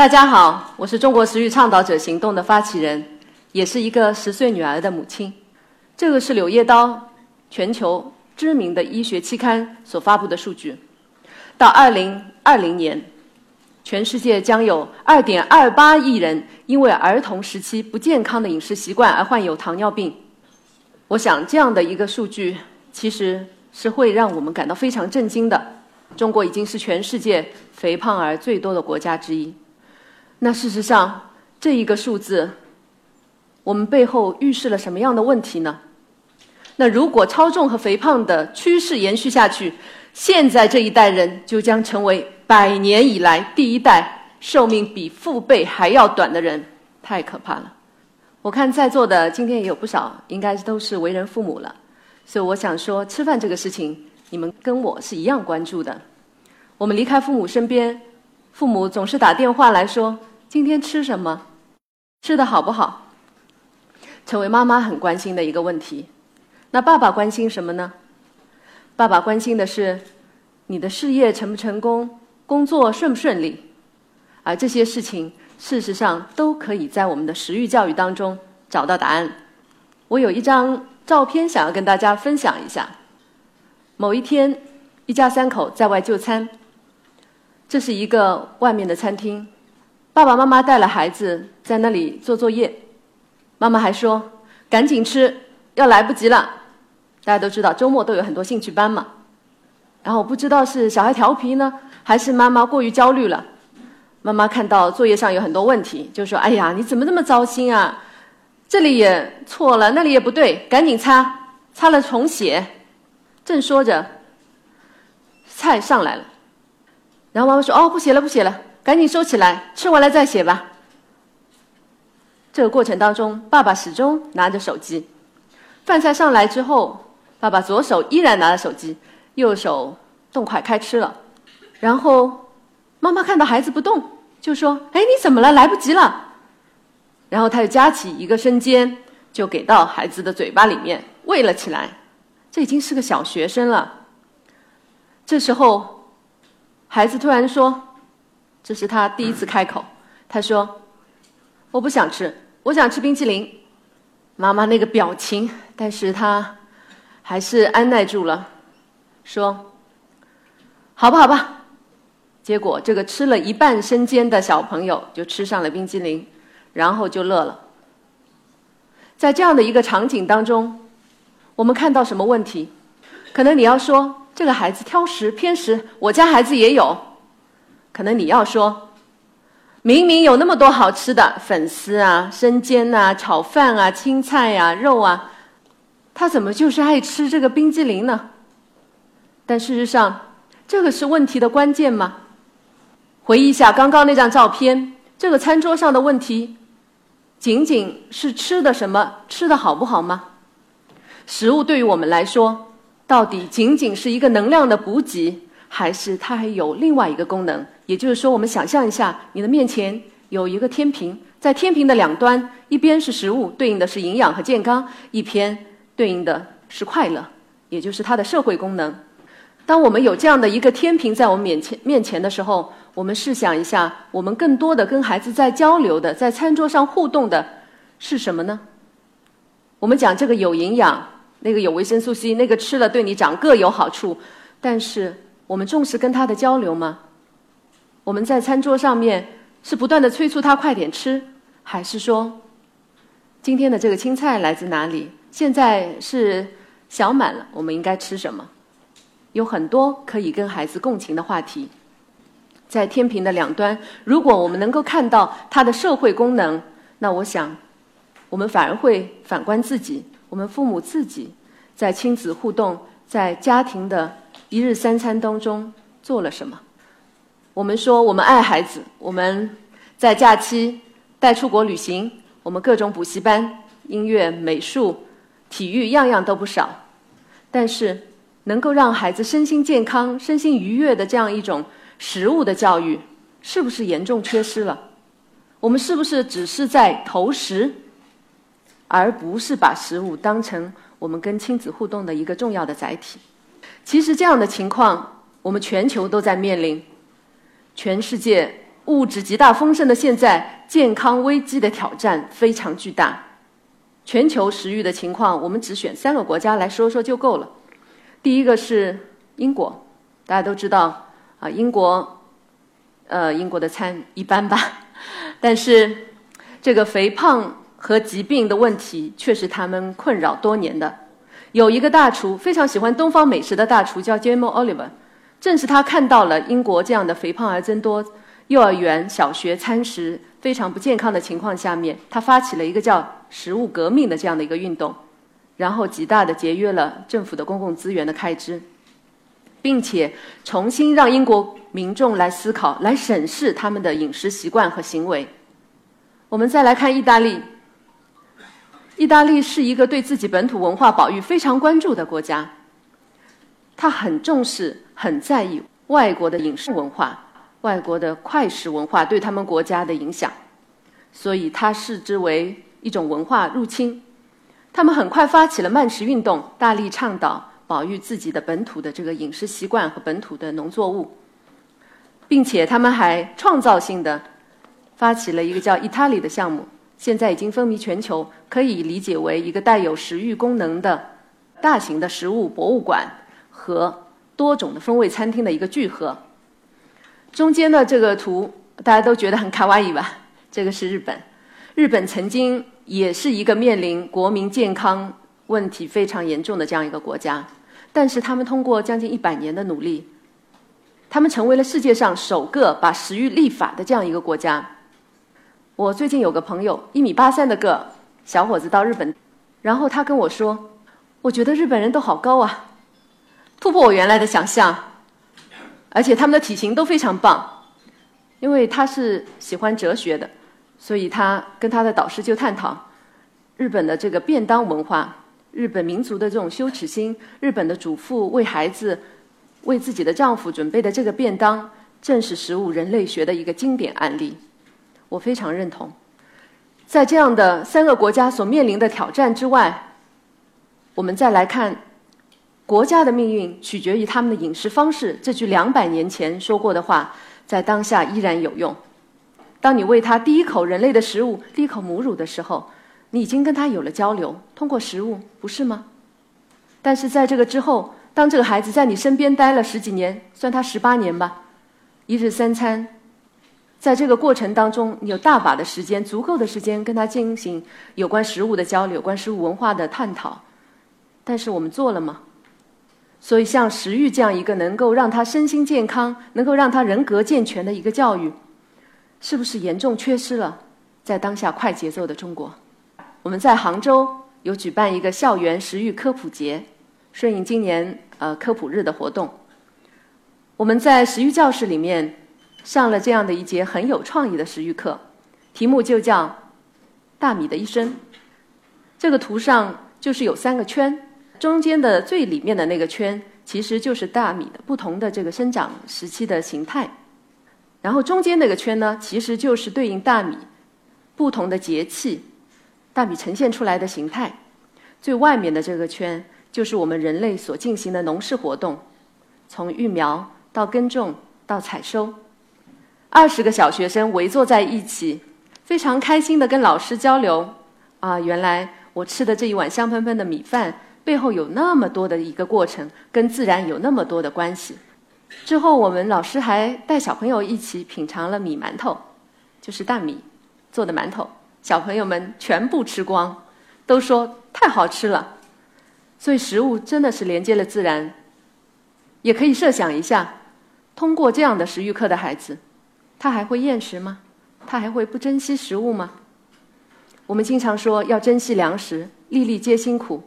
大家好，我是中国食欲倡导者行动的发起人，也是一个十岁女儿的母亲。这个是《柳叶刀》全球知名的医学期刊所发布的数据，到二零二零年，全世界将有二点二八亿人因为儿童时期不健康的饮食习惯而患有糖尿病。我想这样的一个数据，其实是会让我们感到非常震惊的。中国已经是全世界肥胖儿最多的国家之一。那事实上，这一个数字，我们背后预示了什么样的问题呢？那如果超重和肥胖的趋势延续下去，现在这一代人就将成为百年以来第一代寿命比父辈还要短的人，太可怕了。我看在座的今天也有不少，应该都是为人父母了，所以我想说，吃饭这个事情，你们跟我是一样关注的。我们离开父母身边，父母总是打电话来说。今天吃什么？吃的好不好？成为妈妈很关心的一个问题。那爸爸关心什么呢？爸爸关心的是你的事业成不成功，工作顺不顺利。而这些事情，事实上都可以在我们的食育教育当中找到答案。我有一张照片想要跟大家分享一下。某一天，一家三口在外就餐，这是一个外面的餐厅。爸爸妈妈带了孩子在那里做作业，妈妈还说：“赶紧吃，要来不及了。”大家都知道周末都有很多兴趣班嘛。然后不知道是小孩调皮呢，还是妈妈过于焦虑了。妈妈看到作业上有很多问题，就说：“哎呀，你怎么那么糟心啊？这里也错了，那里也不对，赶紧擦，擦了重写。”正说着，菜上来了，然后妈妈说：“哦，不写了，不写了。”赶紧收起来，吃完了再写吧。这个过程当中，爸爸始终拿着手机。饭菜上来之后，爸爸左手依然拿着手机，右手动筷开吃了。然后妈妈看到孩子不动，就说：“哎，你怎么了？来不及了。”然后他就夹起一个生煎，就给到孩子的嘴巴里面喂了起来。这已经是个小学生了。这时候，孩子突然说。这是他第一次开口，他说：“我不想吃，我想吃冰淇淋。”妈妈那个表情，但是他还是按耐住了，说：“好吧，好吧。”结果这个吃了一半生煎的小朋友就吃上了冰激凌，然后就乐了。在这样的一个场景当中，我们看到什么问题？可能你要说这个孩子挑食偏食，我家孩子也有。可能你要说，明明有那么多好吃的粉丝啊、生煎啊、炒饭啊、青菜呀、肉啊，他怎么就是爱吃这个冰激凌呢？但事实上，这个是问题的关键吗？回忆一下刚刚那张照片，这个餐桌上的问题，仅仅是吃的什么、吃的好不好吗？食物对于我们来说，到底仅仅是一个能量的补给？还是它还有另外一个功能，也就是说，我们想象一下，你的面前有一个天平，在天平的两端，一边是食物，对应的是营养和健康；一边对应的是快乐，也就是它的社会功能。当我们有这样的一个天平在我们面前面前的时候，我们试想一下，我们更多的跟孩子在交流的，在餐桌上互动的是什么呢？我们讲这个有营养，那个有维生素 C，那个吃了对你长个有好处，但是。我们重视跟他的交流吗？我们在餐桌上面是不断的催促他快点吃，还是说今天的这个青菜来自哪里？现在是小满了，我们应该吃什么？有很多可以跟孩子共情的话题。在天平的两端，如果我们能够看到它的社会功能，那我想，我们反而会反观自己，我们父母自己在亲子互动，在家庭的。一日三餐当中做了什么？我们说我们爱孩子，我们在假期带出国旅行，我们各种补习班、音乐、美术、体育样样都不少。但是，能够让孩子身心健康、身心愉悦的这样一种食物的教育，是不是严重缺失了？我们是不是只是在投食，而不是把食物当成我们跟亲子互动的一个重要的载体？其实这样的情况，我们全球都在面临。全世界物质极大丰盛的现在，健康危机的挑战非常巨大。全球食欲的情况，我们只选三个国家来说说就够了。第一个是英国，大家都知道啊，英国，呃，英国的餐一般吧，但是这个肥胖和疾病的问题却是他们困扰多年的。有一个大厨非常喜欢东方美食的大厨叫 Jamie Oliver，正是他看到了英国这样的肥胖而增多。幼儿园、小学餐食非常不健康的情况下面，他发起了一个叫“食物革命”的这样的一个运动，然后极大的节约了政府的公共资源的开支，并且重新让英国民众来思考、来审视他们的饮食习惯和行为。我们再来看意大利，意大利是一个对自己本土文化保育非常关注的国家，他很重视、很在意外国的饮食文化。外国的快食文化对他们国家的影响，所以他视之为一种文化入侵。他们很快发起了慢食运动，大力倡导保育自己的本土的这个饮食习惯和本土的农作物，并且他们还创造性的发起了一个叫意大利的项目，现在已经风靡全球，可以理解为一个带有食欲功能的大型的食物博物馆和多种的风味餐厅的一个聚合。中间的这个图大家都觉得很卡哇伊吧？这个是日本，日本曾经也是一个面临国民健康问题非常严重的这样一个国家，但是他们通过将近一百年的努力，他们成为了世界上首个把食欲立法的这样一个国家。我最近有个朋友一米八三的个小伙子到日本，然后他跟我说：“我觉得日本人都好高啊，突破我原来的想象。”而且他们的体型都非常棒，因为他是喜欢哲学的，所以他跟他的导师就探讨日本的这个便当文化，日本民族的这种羞耻心，日本的主妇为孩子、为自己的丈夫准备的这个便当，正是食物人类学的一个经典案例。我非常认同。在这样的三个国家所面临的挑战之外，我们再来看。国家的命运取决于他们的饮食方式。这句两百年前说过的话，在当下依然有用。当你喂他第一口人类的食物，第一口母乳的时候，你已经跟他有了交流，通过食物，不是吗？但是在这个之后，当这个孩子在你身边待了十几年，算他十八年吧，一日三餐，在这个过程当中，你有大把的时间，足够的时间跟他进行有关食物的交流，有关食物文化的探讨。但是我们做了吗？所以，像食欲这样一个能够让他身心健康、能够让他人格健全的一个教育，是不是严重缺失了？在当下快节奏的中国，我们在杭州有举办一个校园食欲科普节，顺应今年呃科普日的活动。我们在食欲教室里面上了这样的一节很有创意的食欲课，题目就叫《大米的一生》。这个图上就是有三个圈。中间的最里面的那个圈，其实就是大米的不同的这个生长时期的形态。然后中间那个圈呢，其实就是对应大米不同的节气，大米呈现出来的形态。最外面的这个圈，就是我们人类所进行的农事活动，从育苗到耕种到采收。二十个小学生围坐在一起，非常开心的跟老师交流。啊，原来我吃的这一碗香喷喷的米饭。背后有那么多的一个过程，跟自然有那么多的关系。之后，我们老师还带小朋友一起品尝了米馒头，就是大米做的馒头。小朋友们全部吃光，都说太好吃了。所以，食物真的是连接了自然。也可以设想一下，通过这样的食育课的孩子，他还会厌食吗？他还会不珍惜食物吗？我们经常说要珍惜粮食，粒粒皆辛苦。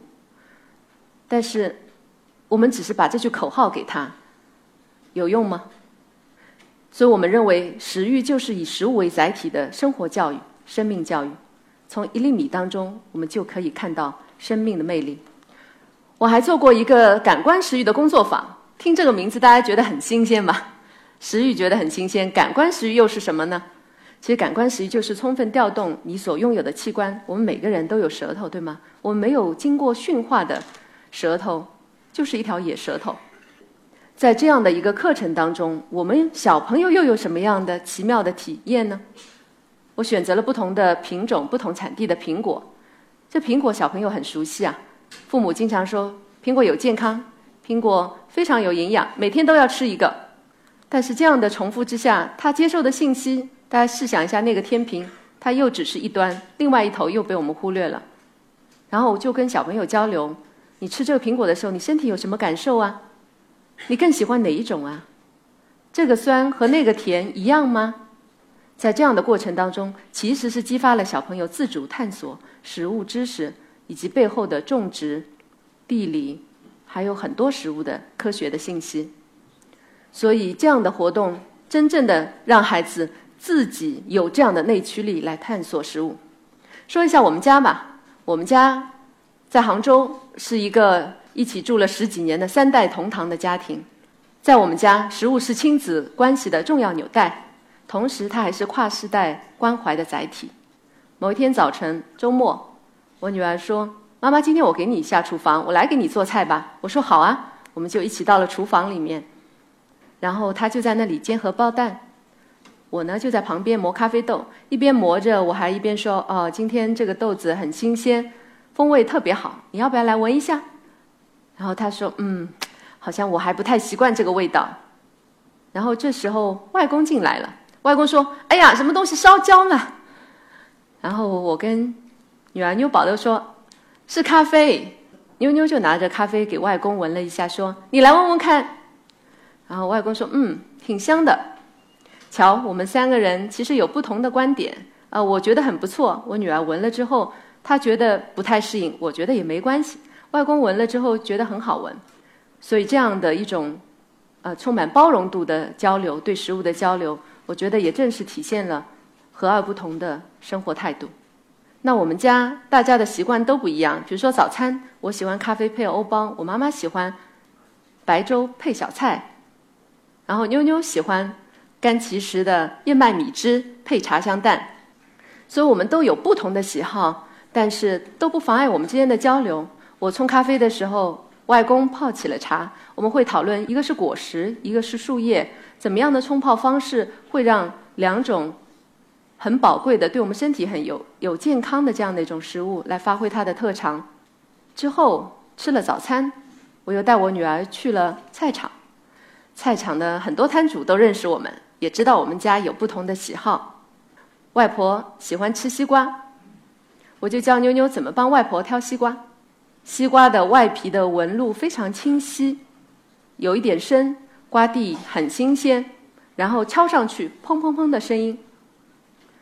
但是，我们只是把这句口号给他，有用吗？所以我们认为，食欲就是以食物为载体的生活教育、生命教育。从一粒米当中，我们就可以看到生命的魅力。我还做过一个感官食欲的工作坊，听这个名字，大家觉得很新鲜吧？食欲觉得很新鲜，感官食欲又是什么呢？其实，感官食欲就是充分调动你所拥有的器官。我们每个人都有舌头，对吗？我们没有经过驯化的。舌头就是一条野舌头，在这样的一个课程当中，我们小朋友又有什么样的奇妙的体验呢？我选择了不同的品种、不同产地的苹果。这苹果小朋友很熟悉啊，父母经常说苹果有健康，苹果非常有营养，每天都要吃一个。但是这样的重复之下，他接受的信息，大家试想一下，那个天平，它又只是一端，另外一头又被我们忽略了。然后我就跟小朋友交流：你吃这个苹果的时候，你身体有什么感受啊？你更喜欢哪一种啊？这个酸和那个甜一样吗？在这样的过程当中，其实是激发了小朋友自主探索食物知识以及背后的种植、地理，还有很多食物的科学的信息。所以，这样的活动真正的让孩子自己有这样的内驱力来探索食物。说一下我们家吧，我们家在杭州是一个一起住了十几年的三代同堂的家庭。在我们家，食物是亲子关系的重要纽带，同时它还是跨世代关怀的载体。某一天早晨，周末，我女儿说：“妈妈，今天我给你下厨房，我来给你做菜吧。”我说：“好啊。”我们就一起到了厨房里面。然后她就在那里煎荷包蛋，我呢就在旁边磨咖啡豆，一边磨着，我还一边说：“哦，今天这个豆子很新鲜，风味特别好，你要不要来闻一下？”然后他说：“嗯，好像我还不太习惯这个味道。”然后这时候外公进来了，外公说：“哎呀，什么东西烧焦了？”然后我跟女儿妞宝都说：“是咖啡。”妞妞就拿着咖啡给外公闻了一下，说：“你来闻闻看。”然后外公说：“嗯，挺香的。”瞧，我们三个人其实有不同的观点。啊，我觉得很不错。我女儿闻了之后，他觉得不太适应。我觉得也没关系。外公闻了之后觉得很好闻。所以这样的一种，呃，充满包容度的交流，对食物的交流，我觉得也正是体现了和而不同的生活态度。那我们家大家的习惯都不一样。比如说早餐，我喜欢咖啡配欧包，我妈妈喜欢白粥配小菜。然后妞妞喜欢干其时的燕麦米汁配茶香蛋，所以我们都有不同的喜好，但是都不妨碍我们之间的交流。我冲咖啡的时候，外公泡起了茶，我们会讨论一个是果实，一个是树叶，怎么样的冲泡方式会让两种很宝贵的、对我们身体很有有健康的这样的一种食物来发挥它的特长。之后吃了早餐，我又带我女儿去了菜场。菜场的很多摊主都认识我们，也知道我们家有不同的喜好。外婆喜欢吃西瓜，我就教妞妞怎么帮外婆挑西瓜。西瓜的外皮的纹路非常清晰，有一点深，瓜蒂很新鲜，然后敲上去砰砰砰的声音，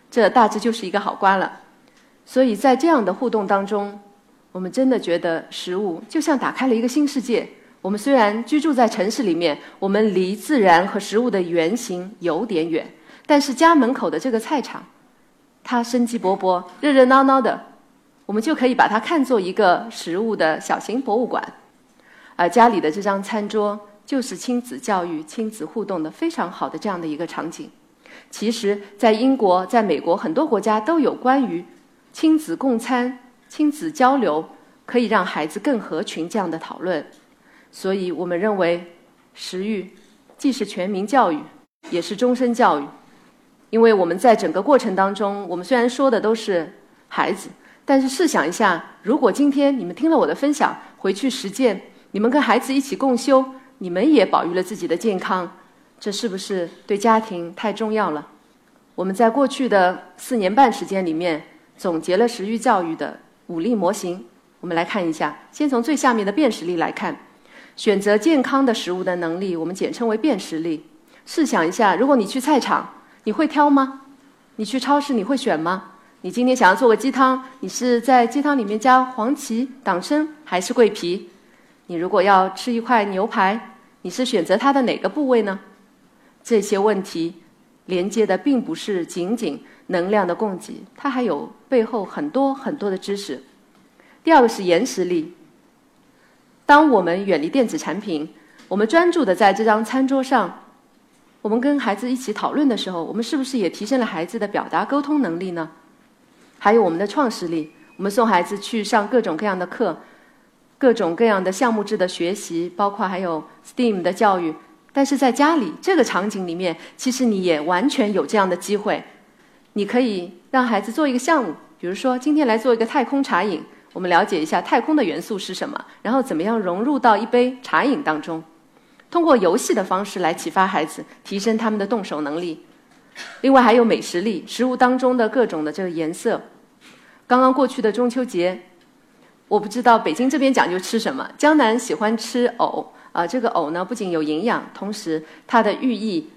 这大致就是一个好瓜了。所以在这样的互动当中，我们真的觉得食物就像打开了一个新世界。我们虽然居住在城市里面，我们离自然和食物的原型有点远，但是家门口的这个菜场，它生机勃勃、热热闹闹的，我们就可以把它看作一个食物的小型博物馆。而家里的这张餐桌，就是亲子教育、亲子互动的非常好的这样的一个场景。其实，在英国、在美国很多国家都有关于亲子共餐、亲子交流，可以让孩子更合群这样的讨论。所以我们认为，食育既是全民教育，也是终身教育。因为我们在整个过程当中，我们虽然说的都是孩子，但是试想一下，如果今天你们听了我的分享，回去实践，你们跟孩子一起共修，你们也保育了自己的健康，这是不是对家庭太重要了？我们在过去的四年半时间里面，总结了食欲教育的五力模型，我们来看一下。先从最下面的辨识力来看。选择健康的食物的能力，我们简称为辨识力。试想一下，如果你去菜场，你会挑吗？你去超市，你会选吗？你今天想要做个鸡汤，你是在鸡汤里面加黄芪、党参还是桂皮？你如果要吃一块牛排，你是选择它的哪个部位呢？这些问题连接的并不是仅仅能量的供给，它还有背后很多很多的知识。第二个是延时力。当我们远离电子产品，我们专注的在这张餐桌上，我们跟孩子一起讨论的时候，我们是不是也提升了孩子的表达沟通能力呢？还有我们的创始力，我们送孩子去上各种各样的课，各种各样的项目制的学习，包括还有 STEAM 的教育。但是在家里这个场景里面，其实你也完全有这样的机会，你可以让孩子做一个项目，比如说今天来做一个太空茶饮，我们了解一下太空的元素是什么，然后怎么样融入到一杯茶饮当中，通过游戏的方式来启发孩子，提升他们的动手能力。另外还有美食力，食物当中的各种的这个颜色。刚刚过去的中秋节，我不知道北京这边讲究吃什么，江南喜欢吃藕。啊，这个藕呢不仅有营养，同时它的寓意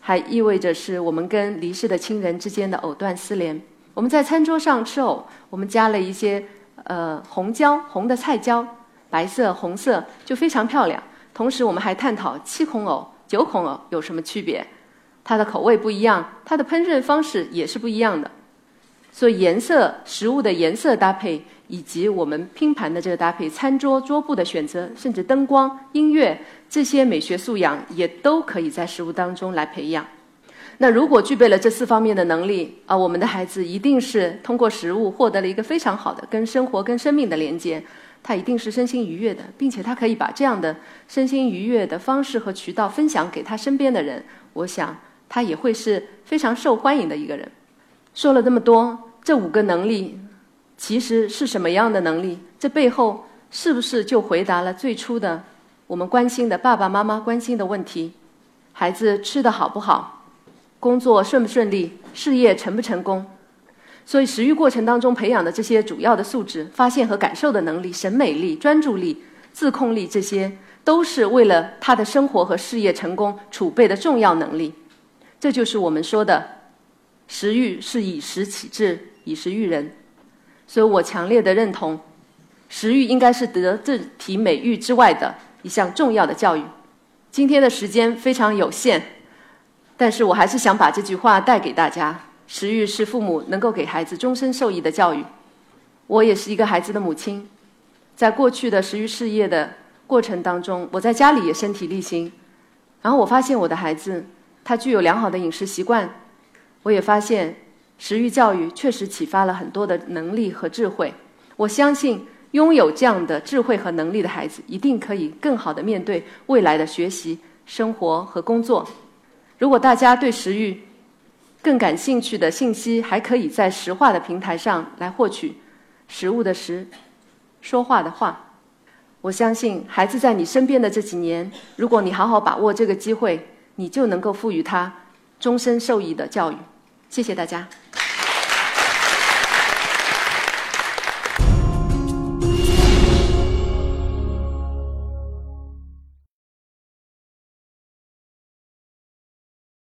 还意味着是我们跟离世的亲人之间的藕断丝连。我们在餐桌上吃藕，我们加了一些呃红椒，红的菜椒，白色、红色就非常漂亮。同时，我们还探讨七孔藕、九孔藕有什么区别，它的口味不一样，它的烹饪方式也是不一样的。所以，颜色食物的颜色搭配。以及我们拼盘的这个搭配，餐桌桌布的选择，甚至灯光、音乐这些美学素养，也都可以在食物当中来培养。那如果具备了这四方面的能力啊，我们的孩子一定是通过食物获得了一个非常好的跟生活、跟生命的连接，他一定是身心愉悦的，并且他可以把这样的身心愉悦的方式和渠道分享给他身边的人。我想他也会是非常受欢迎的一个人。说了这么多，这五个能力。其实是什么样的能力？这背后是不是就回答了最初的我们关心的爸爸妈妈关心的问题？孩子吃的好不好？工作顺不顺利？事业成不成功？所以食欲过程当中培养的这些主要的素质，发现和感受的能力、审美力、专注力、自控力，这些都是为了他的生活和事业成功储备的重要能力。这就是我们说的食欲是以食起志，以食育人。所以我强烈的认同，食欲应该是德智体美育之外的一项重要的教育。今天的时间非常有限，但是我还是想把这句话带给大家：食欲是父母能够给孩子终身受益的教育。我也是一个孩子的母亲，在过去的食欲事业的过程当中，我在家里也身体力行，然后我发现我的孩子他具有良好的饮食习惯，我也发现。食欲教育确实启发了很多的能力和智慧。我相信，拥有这样的智慧和能力的孩子，一定可以更好的面对未来的学习、生活和工作。如果大家对食欲更感兴趣的信息，还可以在食话的平台上来获取。食物的食，说话的话。我相信，孩子在你身边的这几年，如果你好好把握这个机会，你就能够赋予他终身受益的教育。谢谢大家。